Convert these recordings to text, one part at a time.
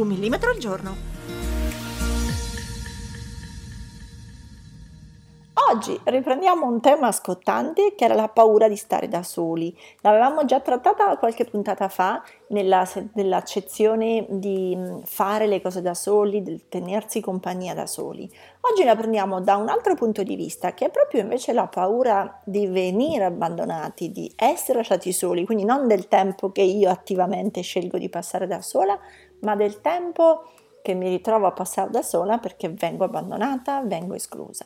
Un millimetro al giorno. Oggi riprendiamo un tema scottante che era la paura di stare da soli. L'avevamo già trattata qualche puntata fa nella, nell'accezione di mm, fare le cose da soli, del tenersi compagnia da soli. Oggi la prendiamo da un altro punto di vista, che è proprio invece la paura di venire abbandonati, di essere lasciati soli, quindi non del tempo che io attivamente scelgo di passare da sola, ma del tempo che mi ritrovo a passare da sola perché vengo abbandonata, vengo esclusa.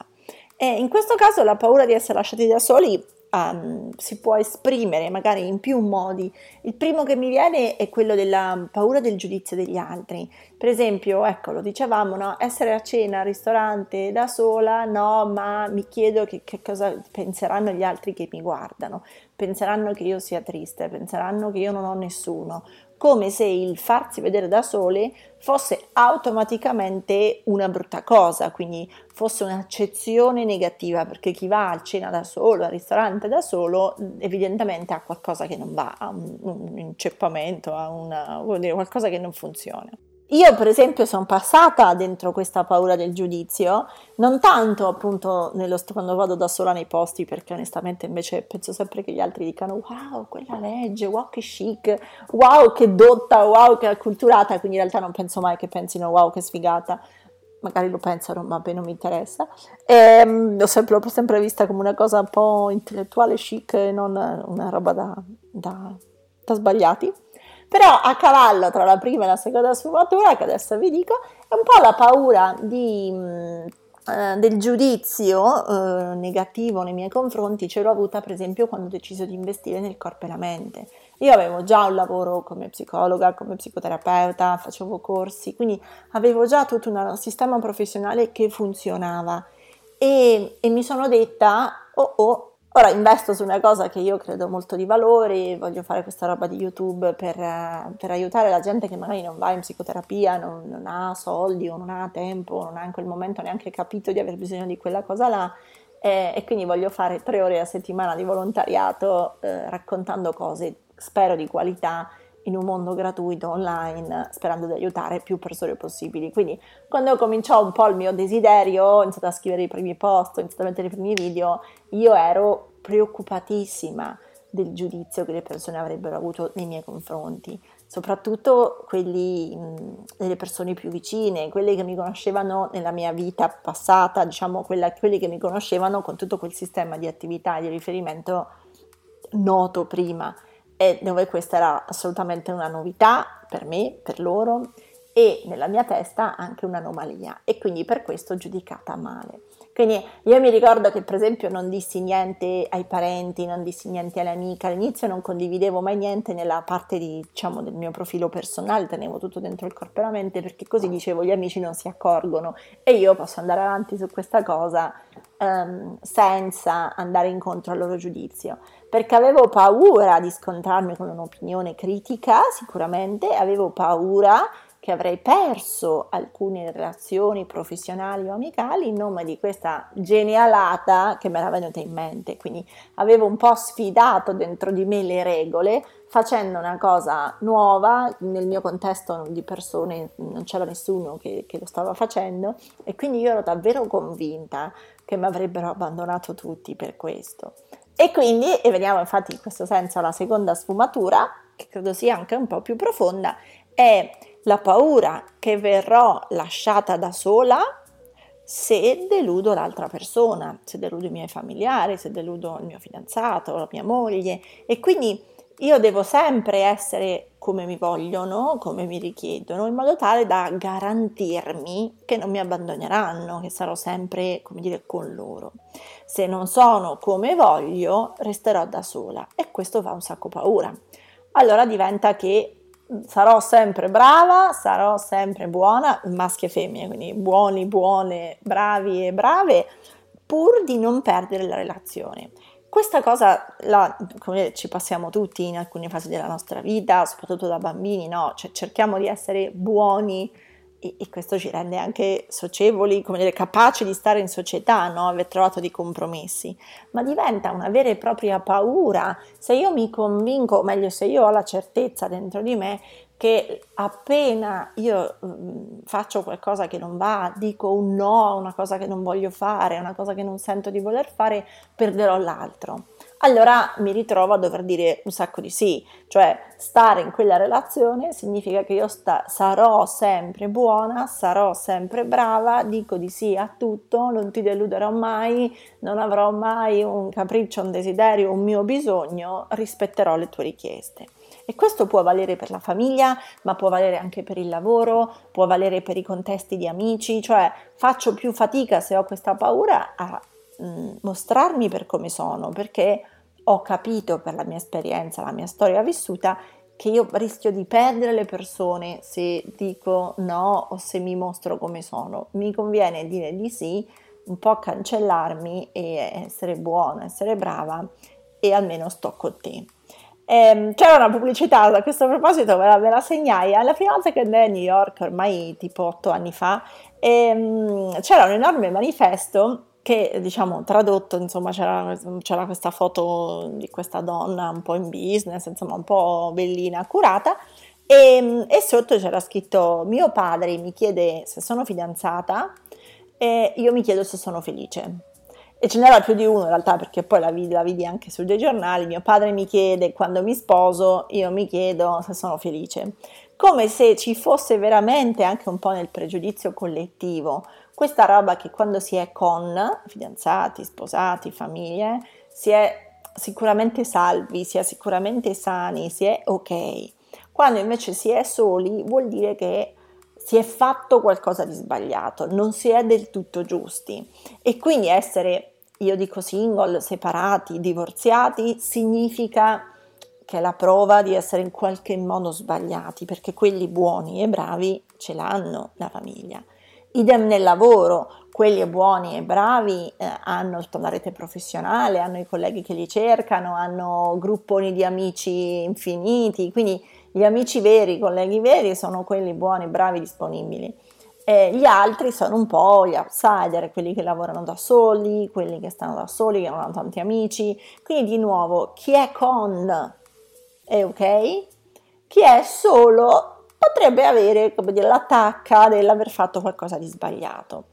E in questo caso la paura di essere lasciati da soli um, si può esprimere magari in più modi. Il primo che mi viene è quello della paura del giudizio degli altri. Per esempio, ecco, lo dicevamo, no? essere a cena al ristorante da sola, no, ma mi chiedo che, che cosa penseranno gli altri che mi guardano. Penseranno che io sia triste, penseranno che io non ho nessuno come se il farsi vedere da sole fosse automaticamente una brutta cosa, quindi fosse un'accezione negativa, perché chi va a cena da solo, al ristorante da solo, evidentemente ha qualcosa che non va, ha un, un inceppamento, ha una, qualcosa che non funziona. Io per esempio sono passata dentro questa paura del giudizio, non tanto appunto nello, quando vado da sola nei posti, perché onestamente invece penso sempre che gli altri dicano wow, quella legge, wow che chic, wow che dotta, wow che acculturata, quindi in realtà non penso mai che pensino wow che sfigata, magari lo pensano ma me non mi interessa. E, ehm, l'ho, sempre, l'ho sempre vista come una cosa un po' intellettuale, chic, e non una roba da, da, da sbagliati. Però a cavallo tra la prima e la seconda sfumatura, che adesso vi dico, è un po' la paura di, eh, del giudizio eh, negativo nei miei confronti, ce l'ho avuta per esempio quando ho deciso di investire nel corpo e la mente. Io avevo già un lavoro come psicologa, come psicoterapeuta, facevo corsi, quindi avevo già tutto un sistema professionale che funzionava e, e mi sono detta, oh oh, Ora investo su una cosa che io credo molto di valore, voglio fare questa roba di YouTube per, per aiutare la gente che magari non va in psicoterapia, non, non, ha soldi o non ha tempo, non ha in quel momento neanche capito di aver bisogno di quella cosa là. E, e quindi voglio fare tre ore a settimana di volontariato eh, raccontando cose, spero di qualità, in un mondo gratuito online sperando di aiutare più persone possibili. Quindi quando cominciò un po' il mio desiderio, ho iniziato a scrivere i primi post, ho iniziato a mettere i primi video, io ero preoccupatissima del giudizio che le persone avrebbero avuto nei miei confronti, soprattutto quelli mh, delle persone più vicine, quelle che mi conoscevano nella mia vita passata, diciamo quella, quelli che mi conoscevano con tutto quel sistema di attività e di riferimento noto prima e dove questa era assolutamente una novità per me, per loro e nella mia testa anche un'anomalia e quindi per questo giudicata male. Quindi io mi ricordo che per esempio non dissi niente ai parenti, non dissi niente alle amiche, all'inizio non condividevo mai niente nella parte di, diciamo, del mio profilo personale, tenevo tutto dentro il corpo e la mente perché così dicevo gli amici non si accorgono. E io posso andare avanti su questa cosa um, senza andare incontro al loro giudizio perché avevo paura di scontrarmi con un'opinione critica, sicuramente avevo paura che avrei perso alcune relazioni professionali o amicali in nome di questa genialata che mi era venuta in mente. Quindi avevo un po' sfidato dentro di me le regole facendo una cosa nuova, nel mio contesto di persone non c'era nessuno che, che lo stava facendo e quindi io ero davvero convinta che mi avrebbero abbandonato tutti per questo. E quindi, e veniamo infatti in questo senso alla seconda sfumatura, che credo sia anche un po' più profonda, è la paura che verrò lasciata da sola se deludo l'altra persona, se deludo i miei familiari, se deludo il mio fidanzato, la mia moglie. E quindi io devo sempre essere come mi vogliono, come mi richiedono, in modo tale da garantirmi che non mi abbandoneranno, che sarò sempre, come dire, con loro. Se non sono come voglio, resterò da sola e questo fa un sacco paura. Allora diventa che sarò sempre brava, sarò sempre buona, maschi e femmine, quindi buoni, buone, bravi e brave, pur di non perdere la relazione. Questa cosa la, come ci passiamo tutti in alcune fasi della nostra vita, soprattutto da bambini, no? Cioè cerchiamo di essere buoni e, e questo ci rende anche socievoli, come dire, capaci di stare in società, no? aver trovato dei compromessi, ma diventa una vera e propria paura se io mi convinco, o meglio se io ho la certezza dentro di me che appena io faccio qualcosa che non va, dico un no a una cosa che non voglio fare, a una cosa che non sento di voler fare, perderò l'altro allora mi ritrovo a dover dire un sacco di sì, cioè stare in quella relazione significa che io sta- sarò sempre buona, sarò sempre brava, dico di sì a tutto, non ti deluderò mai, non avrò mai un capriccio, un desiderio, un mio bisogno, rispetterò le tue richieste. E questo può valere per la famiglia, ma può valere anche per il lavoro, può valere per i contesti di amici, cioè faccio più fatica se ho questa paura a mm, mostrarmi per come sono, perché ho capito per la mia esperienza, la mia storia vissuta, che io rischio di perdere le persone se dico no o se mi mostro come sono. Mi conviene dire di sì, un po' cancellarmi e essere buona, essere brava e almeno sto con te. Ehm, c'era una pubblicità a questo proposito, ve la, ve la segnai, la prima volta che andai a New York, ormai tipo otto anni fa, ehm, c'era un enorme manifesto che diciamo tradotto insomma c'era, c'era, questa foto di questa donna un po' in business insomma un po' bellina curata e, e sotto c'era scritto mio padre mi chiede se sono fidanzata e io mi chiedo se sono felice e ce n'era più di uno in realtà perché poi la vidi, la vidi anche sui due giornali. Mio padre mi chiede quando mi sposo io mi chiedo se sono felice. Come se ci fosse veramente anche un po' nel pregiudizio collettivo. Questa roba che quando si è con fidanzati, sposati, famiglie, si è sicuramente salvi, si è sicuramente sani, si è ok. Quando invece si è soli vuol dire che si è fatto qualcosa di sbagliato, non si è del tutto giusti. E quindi essere, io dico single, separati, divorziati, significa che è la prova di essere in qualche modo sbagliati, perché quelli buoni e bravi ce l'hanno la famiglia. Idem nel lavoro, quelli buoni e bravi eh, hanno la rete professionale, hanno i colleghi che li cercano, hanno grupponi di amici infiniti, quindi gli amici veri, i colleghi veri sono quelli buoni, bravi, disponibili. E gli altri sono un po' gli outsider, quelli che lavorano da soli, quelli che stanno da soli, che non hanno tanti amici. Quindi di nuovo, chi è con è ok, chi è solo potrebbe avere come dire, l'attacca dell'aver fatto qualcosa di sbagliato.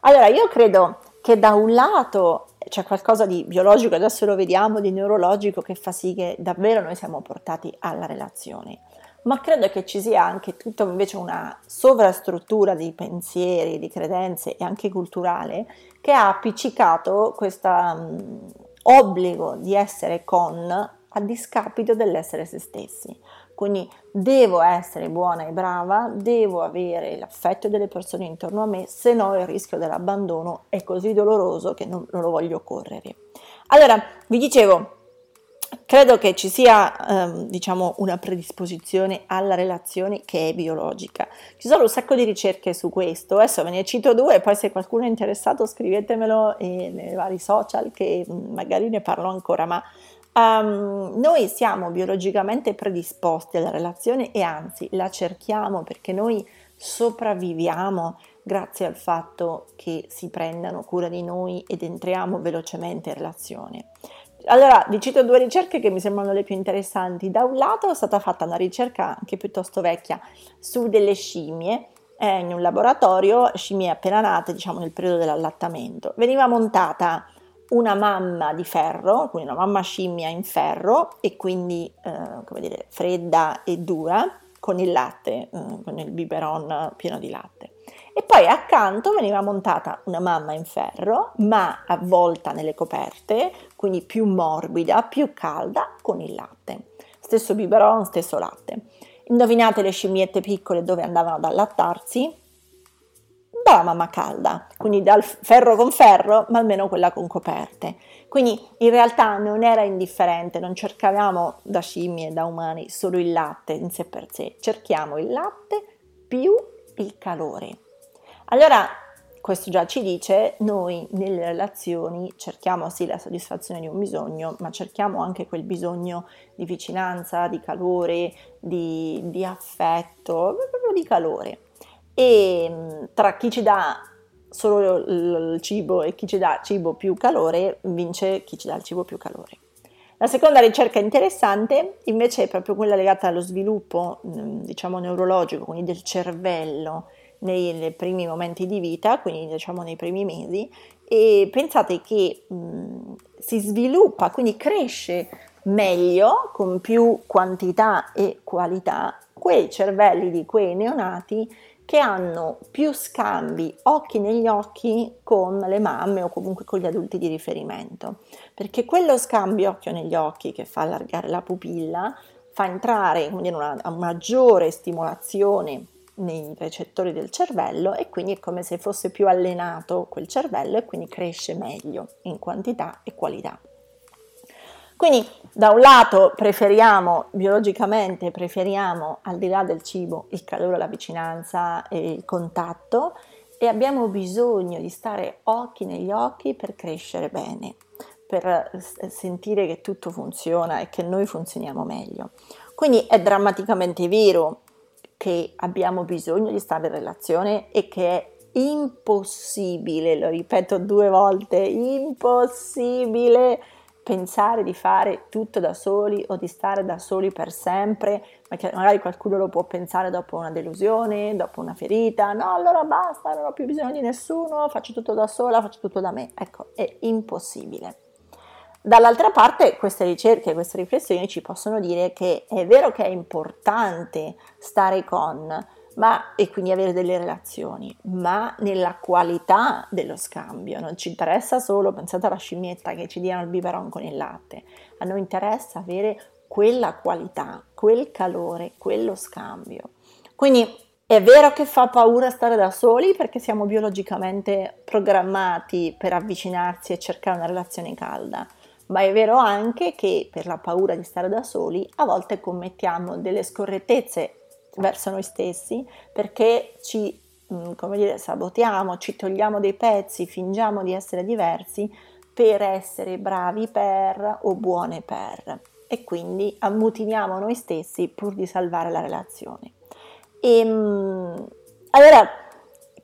Allora io credo che da un lato c'è qualcosa di biologico, adesso lo vediamo, di neurologico che fa sì che davvero noi siamo portati alla relazione, ma credo che ci sia anche tutta invece una sovrastruttura di pensieri, di credenze e anche culturale che ha appiccicato questo um, obbligo di essere con a discapito dell'essere se stessi. Quindi devo essere buona e brava, devo avere l'affetto delle persone intorno a me, se no il rischio dell'abbandono è così doloroso che non, non lo voglio correre. Allora, vi dicevo, credo che ci sia ehm, diciamo una predisposizione alla relazione che è biologica. Ci sono un sacco di ricerche su questo, adesso ve ne cito due, poi se qualcuno è interessato scrivetemelo nei vari social che mm, magari ne parlo ancora, ma Um, noi siamo biologicamente predisposti alla relazione e anzi la cerchiamo perché noi sopravviviamo grazie al fatto che si prendano cura di noi ed entriamo velocemente in relazione. Allora, vi cito due ricerche che mi sembrano le più interessanti. Da un lato è stata fatta una ricerca anche piuttosto vecchia su delle scimmie eh, in un laboratorio, scimmie appena nate, diciamo nel periodo dell'allattamento. Veniva montata una mamma di ferro, quindi una mamma scimmia in ferro e quindi eh, come dire, fredda e dura con il latte, eh, con il biberon pieno di latte. E poi accanto veniva montata una mamma in ferro, ma avvolta nelle coperte, quindi più morbida, più calda, con il latte. Stesso biberon, stesso latte. Indovinate le scimmiette piccole dove andavano ad allattarsi? Dalla mamma calda, quindi dal ferro con ferro, ma almeno quella con coperte. Quindi in realtà non era indifferente, non cercavamo da scimmie da umani solo il latte in sé per sé, cerchiamo il latte più il calore. Allora, questo già ci dice, noi nelle relazioni cerchiamo sì la soddisfazione di un bisogno, ma cerchiamo anche quel bisogno di vicinanza, di calore, di, di affetto, proprio di calore. E tra chi ci dà solo il cibo e chi ci dà cibo più calore, vince chi ci dà il cibo più calore. La seconda ricerca interessante invece è proprio quella legata allo sviluppo, diciamo, neurologico, quindi del cervello nei, nei primi momenti di vita, quindi diciamo nei primi mesi, e pensate che mh, si sviluppa, quindi cresce meglio, con più quantità e qualità, quei cervelli di quei neonati che hanno più scambi occhi negli occhi con le mamme o comunque con gli adulti di riferimento, perché quello scambio occhio negli occhi che fa allargare la pupilla fa entrare quindi, una, una maggiore stimolazione nei recettori del cervello e quindi è come se fosse più allenato quel cervello e quindi cresce meglio in quantità e qualità. Quindi da un lato preferiamo, biologicamente preferiamo al di là del cibo il calore, la vicinanza e il contatto e abbiamo bisogno di stare occhi negli occhi per crescere bene, per sentire che tutto funziona e che noi funzioniamo meglio. Quindi è drammaticamente vero che abbiamo bisogno di stare in relazione e che è impossibile, lo ripeto due volte, impossibile pensare di fare tutto da soli o di stare da soli per sempre, magari qualcuno lo può pensare dopo una delusione, dopo una ferita, no allora basta, non ho più bisogno di nessuno, faccio tutto da sola, faccio tutto da me, ecco, è impossibile. Dall'altra parte queste ricerche, queste riflessioni ci possono dire che è vero che è importante stare con, ma, e quindi avere delle relazioni, ma nella qualità dello scambio. Non ci interessa solo, pensate alla scimmietta che ci diano il biberon con il latte, a noi interessa avere quella qualità, quel calore, quello scambio. Quindi è vero che fa paura stare da soli perché siamo biologicamente programmati per avvicinarsi e cercare una relazione calda, ma è vero anche che per la paura di stare da soli a volte commettiamo delle scorrettezze verso noi stessi perché ci mm, come dire, sabotiamo, ci togliamo dei pezzi, fingiamo di essere diversi per essere bravi per o buone per e quindi ammutiniamo noi stessi pur di salvare la relazione. E, ehm, allora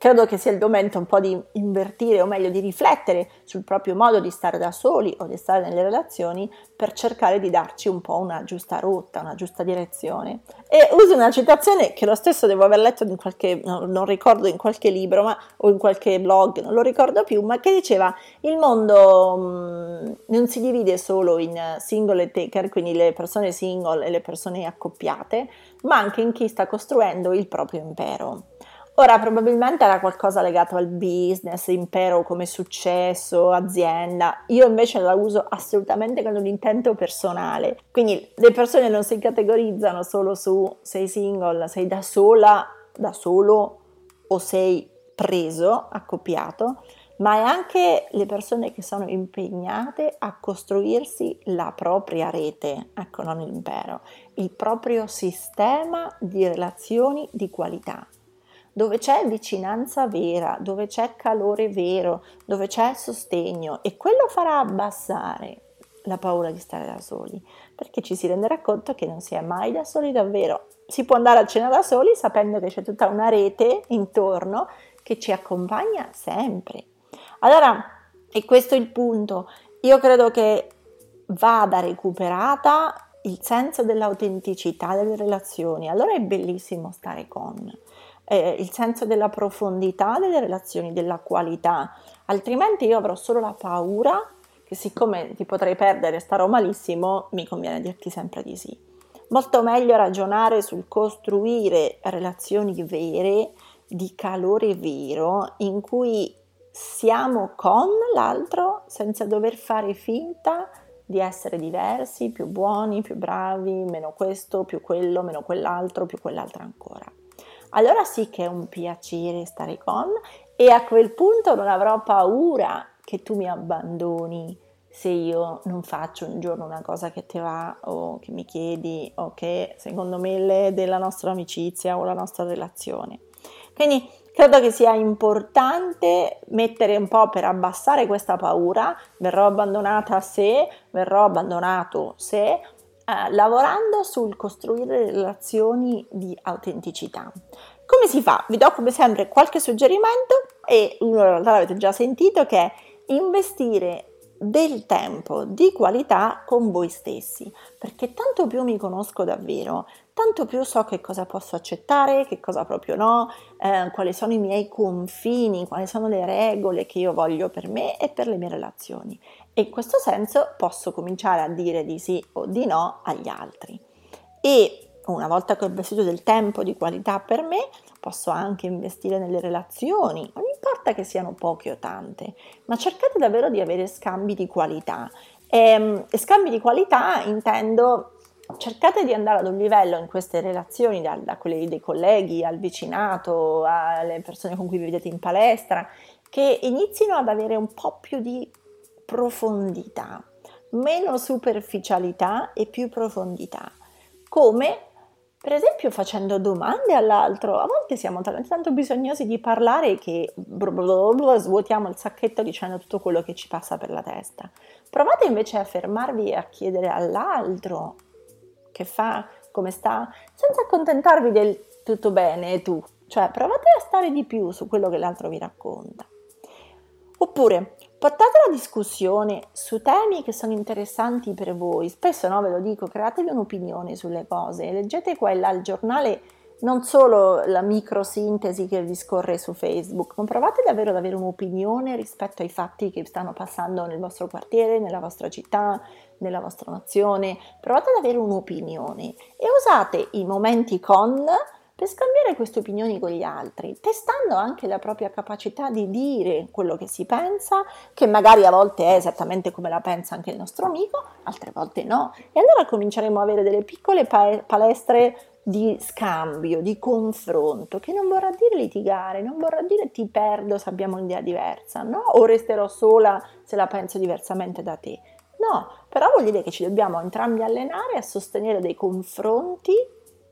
credo che sia il momento un po' di invertire o meglio di riflettere sul proprio modo di stare da soli o di stare nelle relazioni per cercare di darci un po' una giusta rotta, una giusta direzione. E uso una citazione che lo stesso devo aver letto in qualche, non ricordo in qualche libro ma, o in qualche blog, non lo ricordo più, ma che diceva il mondo mh, mm, non si divide solo in single e taker, quindi le persone single e le persone accoppiate, ma anche in chi sta costruendo il proprio impero. Ora, probabilmente era qualcosa legato al business, impero come successo, azienda. Io invece la uso assolutamente con un intento personale. Quindi le persone non si categorizzano solo su sei single, sei da sola, da solo o sei preso, accoppiato, ma è anche le persone che sono impegnate a costruirsi la propria rete, ecco non l'impero, il proprio sistema di relazioni di qualità dove c'è vicinanza vera, dove c'è calore vero, dove c'è sostegno e quello farà abbassare la paura di stare da soli, perché ci si renderà conto che non si è mai da soli davvero. Si può andare a cena da soli sapendo che c'è tutta una rete intorno che ci accompagna sempre. Allora, e questo è il punto, io credo che vada recuperata il senso dell'autenticità delle relazioni. Allora è bellissimo stare con eh, il senso della profondità delle relazioni, della qualità, altrimenti io avrò solo la paura che siccome ti potrei perdere e starò malissimo, mi conviene dirti sempre di sì. Molto meglio ragionare sul costruire relazioni vere, di calore vero, in cui siamo con l'altro senza dover fare finta di essere diversi, più buoni, più bravi, meno questo, più quello, meno quell'altro, più quell'altro ancora. Allora sì che è un piacere stare con e a quel punto non avrò paura che tu mi abbandoni se io non faccio un giorno una cosa che ti va o che mi chiedi o che secondo me è della nostra amicizia o la nostra relazione. Quindi credo che sia importante mettere un po' per abbassare questa paura, verrò abbandonata se, verrò abbandonato se, eh, lavorando sul costruire relazioni di autenticità. Come si fa? Vi do come sempre qualche suggerimento e uno in realtà l'avete già sentito che è investire del tempo di qualità con voi stessi, perché tanto più mi conosco davvero, tanto più so che cosa posso accettare, che cosa proprio no, eh, quali sono i miei confini, quali sono le regole che io voglio per me e per le mie relazioni. E in questo senso posso cominciare a dire di sì o di no agli altri. E una volta che ho investito del tempo di qualità per me, posso anche investire nelle relazioni, non importa che siano poche o tante, ma cercate davvero di avere scambi di qualità. E, ehm, e scambi di qualità intendo cercate di andare ad un livello in queste relazioni, da, da quelli dei colleghi al vicinato, alle persone con cui vi vedete in palestra, che inizino ad avere un po' più di profondità, meno superficialità e più profondità. Come per esempio facendo domande all'altro, a volte siamo talmente tanto bisognosi di parlare che svuotiamo il sacchetto dicendo tutto quello che ci passa per la testa. Provate invece a fermarvi e a chiedere all'altro che fa, come sta, senza accontentarvi del tutto bene tu. Cioè provate a stare di più su quello che l'altro vi racconta. Oppure portate la discussione su temi che sono interessanti per voi. Spesso no, ve lo dico, createvi un'opinione sulle cose, leggete quella al giornale non solo la microsintesi che vi scorre su Facebook, ma provate davvero ad avere un'opinione rispetto ai fatti che stanno passando nel vostro quartiere, nella vostra città, nella vostra nazione. Provate ad avere un'opinione e usate i momenti con per scambiare queste opinioni con gli altri, testando anche la propria capacità di dire quello che si pensa, che magari a volte è esattamente come la pensa anche il nostro amico, altre volte no. E allora cominceremo a avere delle piccole palestre di scambio, di confronto, che non vorrà dire litigare, non vorrà dire ti perdo se abbiamo un'idea diversa, no? O resterò sola se la penso diversamente da te. No, però vuol dire che ci dobbiamo entrambi allenare a sostenere dei confronti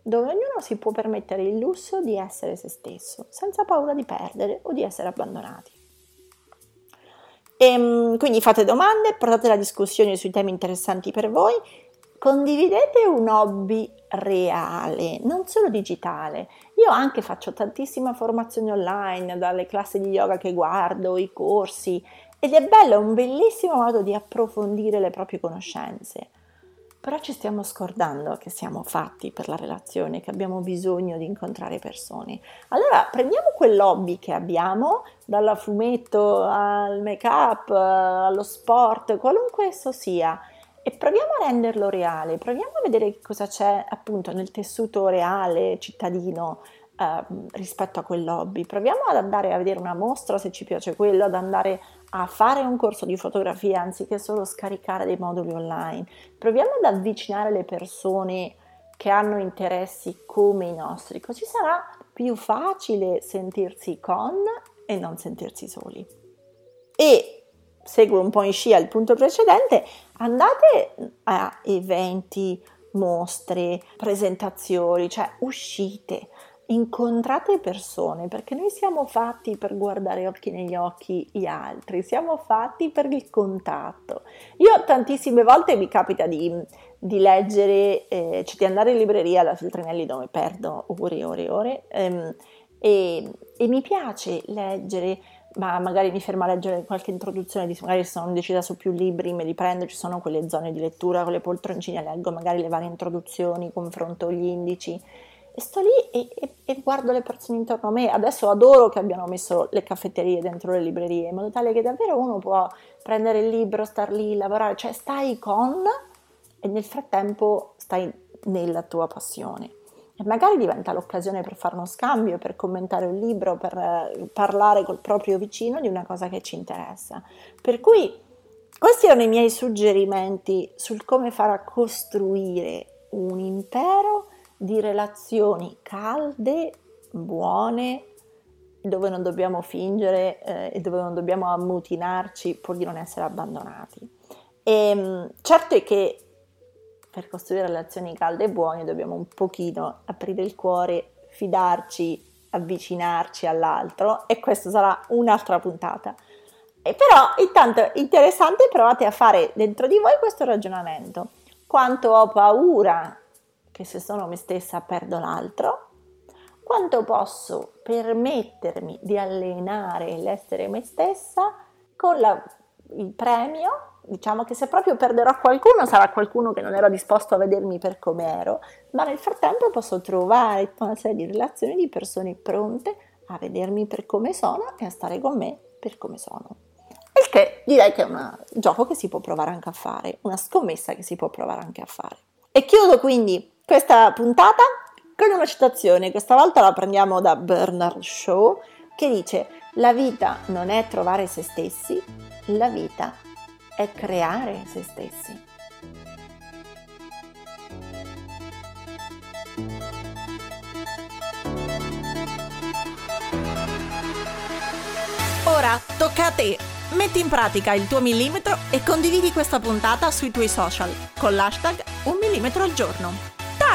dove ognuno si può permettere il lusso di essere se stesso, senza paura di perdere o di essere abbandonati. E, ehm, quindi fate domande, portate la discussione sui temi interessanti per voi, condividete un hobby reale, non solo digitale. Io anche faccio tantissima formazione online, dalle classi di yoga che guardo, i corsi, ed è bello, è un bellissimo modo di approfondire le proprie conoscenze però ci stiamo scordando che siamo fatti per la relazione, che abbiamo bisogno di incontrare persone. Allora prendiamo quell'hobby che abbiamo, dal fumetto al make-up, allo sport, qualunque esso sia, e proviamo a renderlo reale, proviamo a vedere cosa c'è appunto nel tessuto reale cittadino eh, rispetto a quell'hobby. Proviamo ad andare a vedere una mostra se ci piace quello, ad andare a fare un corso di fotografia anziché solo scaricare dei moduli online. Proviamo ad avvicinare le persone che hanno interessi come i nostri, così sarà più facile sentirsi con e non sentirsi soli. E seguo un po' in scia il punto precedente, andate a eventi, mostre, presentazioni, cioè uscite, incontrate persone, perché noi siamo fatti per guardare occhi negli occhi gli altri, siamo fatti per il contatto. Io tantissime volte mi capita di, di leggere, eh, cioè di andare in libreria alla Feltrinelli dove perdo ore e ore e ore, ehm, e, e mi piace leggere ma magari mi fermo a leggere qualche introduzione, magari sono indecisa su più libri me li prendo, ci sono quelle zone di lettura con le poltroncine, leggo magari le varie introduzioni, confronto gli indici e sto lì e, e, e, guardo le persone intorno a me. Adesso adoro che abbiano messo le caffetterie dentro le librerie, in modo tale che davvero uno può prendere il libro, star lì, lavorare, cioè stai con e nel frattempo stai nella tua passione. E magari diventa l'occasione per fare uno scambio, per commentare un libro, per eh, parlare col proprio vicino di una cosa che ci interessa. Per cui questi erano i miei suggerimenti sul come fare a costruire un impero di relazioni calde buone, dove non dobbiamo fingere eh, e dove non dobbiamo ammutinarci pur di non essere abbandonati. E, ehm, certo è che per costruire relazioni calde e buone dobbiamo un pochino aprire il cuore, fidarci, avvicinarci all'altro e questa sarà un'altra puntata. E però intanto interessante provate a fare dentro di voi questo ragionamento. Quanto ho paura che se sono me stessa perdo l'altro? Quanto posso permettermi di allenare l'essere me stessa con la, il premio diciamo che se proprio perderò qualcuno sarà qualcuno che non era disposto a vedermi per come ero, ma nel frattempo posso trovare una serie di relazioni di persone pronte a vedermi per come sono e a stare con me per come sono. Il che direi che è un gioco che si può provare anche a fare, una scommessa che si può provare anche a fare. E chiudo quindi questa puntata con una citazione, questa volta la prendiamo da Bernard Shaw, che dice la vita non è trovare se stessi, la vita è creare se stessi. Ora tocca a te. Metti in pratica il tuo millimetro e condividi questa puntata sui tuoi social con l'hashtag un millimetro al giorno.